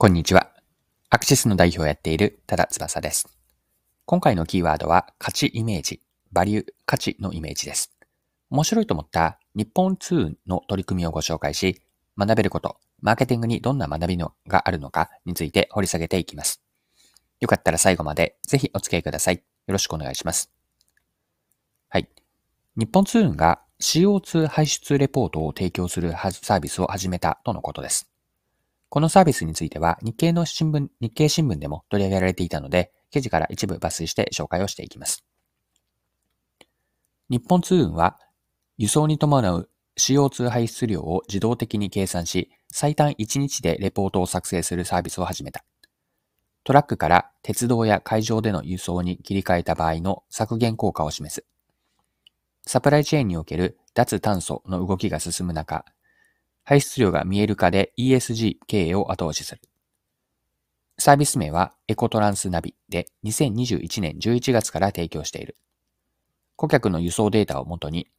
こんにちは。アクシスの代表をやっている多田翼です。今回のキーワードは価値イメージ、バリュー、価値のイメージです。面白いと思った日本ツーンの取り組みをご紹介し、学べること、マーケティングにどんな学びのがあるのかについて掘り下げていきます。よかったら最後までぜひお付き合いください。よろしくお願いします。はい。日本ツーンが CO2 排出レポートを提供するサービスを始めたとのことです。このサービスについては日経の新聞、日経新聞でも取り上げられていたので、記事から一部抜粋して紹介をしていきます。日本通運は、輸送に伴う CO2 排出量を自動的に計算し、最短1日でレポートを作成するサービスを始めた。トラックから鉄道や海上での輸送に切り替えた場合の削減効果を示す。サプライチェーンにおける脱炭素の動きが進む中、排出量が見える化で ESG 経営を後押しする。サービス名はエコトランスナビで2021年11月から提供している。顧客の輸送データをもとに、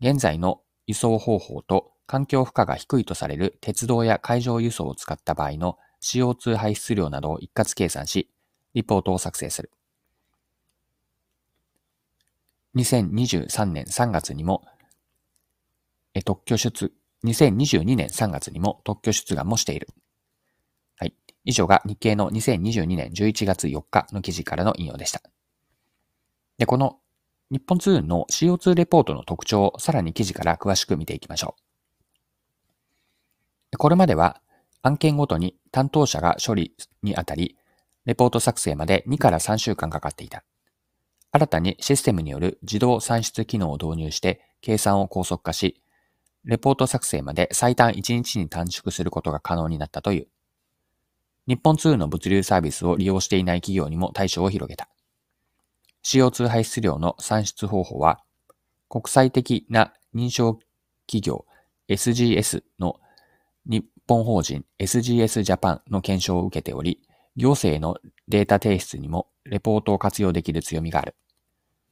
現在の輸送方法と環境負荷が低いとされる鉄道や海上輸送を使った場合の CO2 排出量などを一括計算し、リポートを作成する。2023年3月にも、特許出2022年3月にも特許出願もしている。はい。以上が日経の2022年11月4日の記事からの引用でした。で、この日本ツーンの CO2 レポートの特徴をさらに記事から詳しく見ていきましょう。これまでは案件ごとに担当者が処理にあたり、レポート作成まで2から3週間かかっていた。新たにシステムによる自動算出機能を導入して計算を高速化し、レポート作成まで最短1日に短縮することが可能になったという。日本2の物流サービスを利用していない企業にも対象を広げた。CO2 排出量の算出方法は、国際的な認証企業 SGS の日本法人 SGS ジャパンの検証を受けており、行政のデータ提出にもレポートを活用できる強みがある。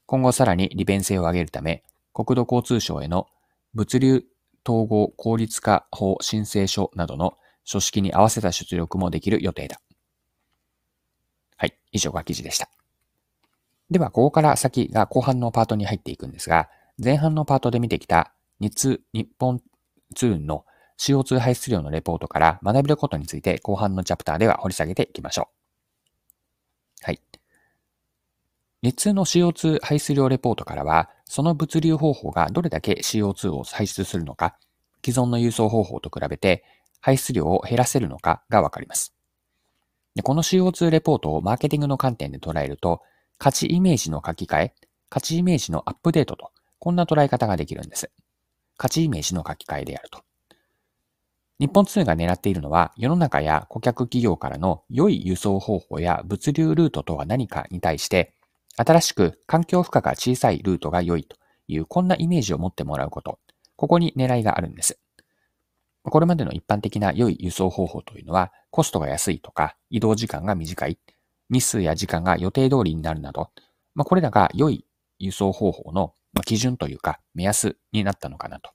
今後さらに利便性を上げるため、国土交通省への物流統合効率化法申請書などの書式に合わせた出力もできる予定だ。はい。以上が記事でした。では、ここから先が後半のパートに入っていくんですが、前半のパートで見てきた日日本ツーンの CO2 排出量のレポートから学べることについて後半のチャプターでは掘り下げていきましょう。はい。日通の CO2 排出量レポートからは、その物流方法がどれだけ CO2 を排出するのか、既存の輸送方法と比べて排出量を減らせるのかがわかります。この CO2 レポートをマーケティングの観点で捉えると、価値イメージの書き換え、価値イメージのアップデートと、こんな捉え方ができるんです。価値イメージの書き換えであると。日本通が狙っているのは、世の中や顧客企業からの良い輸送方法や物流ルートとは何かに対して、新しく環境負荷が小さいルートが良いというこんなイメージを持ってもらうこと。ここに狙いがあるんです。これまでの一般的な良い輸送方法というのは、コストが安いとか、移動時間が短い、日数や時間が予定通りになるなど、まあ、これらが良い輸送方法の基準というか目安になったのかなと。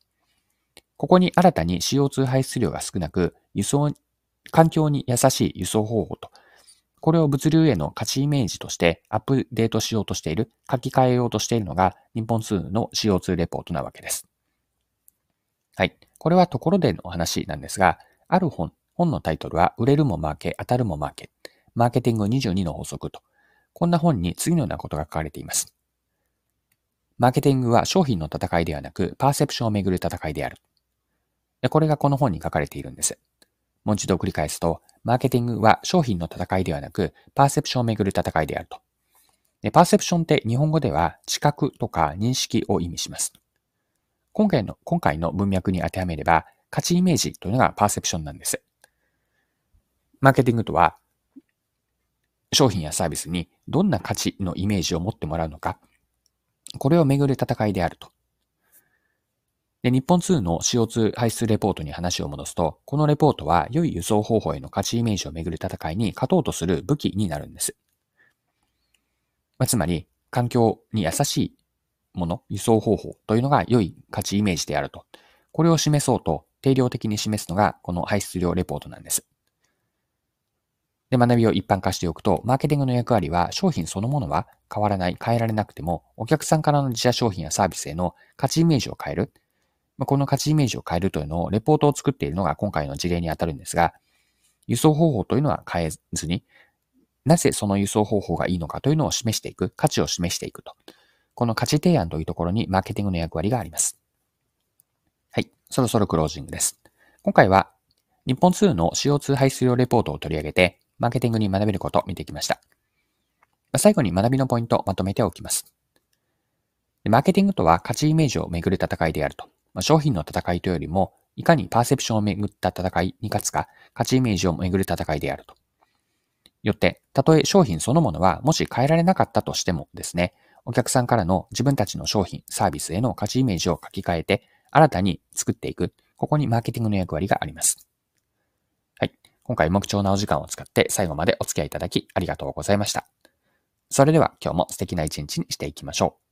ここに新たに CO2 排出量が少なく、輸送、環境に優しい輸送方法とこれを物流への価値イメージとしてアップデートしようとしている、書き換えようとしているのが日本数の CO2 レポートなわけです。はい。これはところでの話なんですが、ある本、本のタイトルは、売れるもマーケ、当たるもマーケ、マーケティング22の法則と、こんな本に次のようなことが書かれています。マーケティングは商品の戦いではなく、パーセプションをめぐる戦いである。これがこの本に書かれているんです。もう一度繰り返すと、マーケティングは商品の戦いではなく、パーセプションをめぐる戦いであると。でパーセプションって日本語では知覚とか認識を意味します。今回の、今回の文脈に当てはめれば、価値イメージというのがパーセプションなんです。マーケティングとは、商品やサービスにどんな価値のイメージを持ってもらうのか、これをめぐる戦いであると。で、日本2の CO2 排出レポートに話を戻すと、このレポートは良い輸送方法への価値イメージをめぐる戦いに勝とうとする武器になるんです。まあ、つまり、環境に優しいもの、輸送方法というのが良い価値イメージであると。これを示そうと定量的に示すのがこの排出量レポートなんです。で、学びを一般化しておくと、マーケティングの役割は商品そのものは変わらない、変えられなくても、お客さんからの自社商品やサービスへの価値イメージを変える。まあこの価値イメージを変えるというのを、レポートを作っているのが今回の事例にあたるんですが、輸送方法というのは変えずに、なぜその輸送方法がいいのかというのを示していく、価値を示していくと。この価値提案というところにマーケティングの役割があります。はい。そろそろクロージングです。今回は日本2の CO2 排出量レポートを取り上げて、マーケティングに学べることを見てきました。最後に学びのポイントをまとめておきます。マーケティングとは価値イメージをめぐる戦いであると。ま商品の戦いというよりも、いかにパーセプションをめぐった戦いに勝つか、価値イメージをめぐる戦いであると。よって、たとえ商品そのものはもし変えられなかったとしてもですね、お客さんからの自分たちの商品、サービスへの価値イメージを書き換えて、新たに作っていく。ここにマーケティングの役割があります。はい。今回も貴重なお時間を使って最後までお付き合いいただきありがとうございました。それでは今日も素敵な一日にしていきましょう。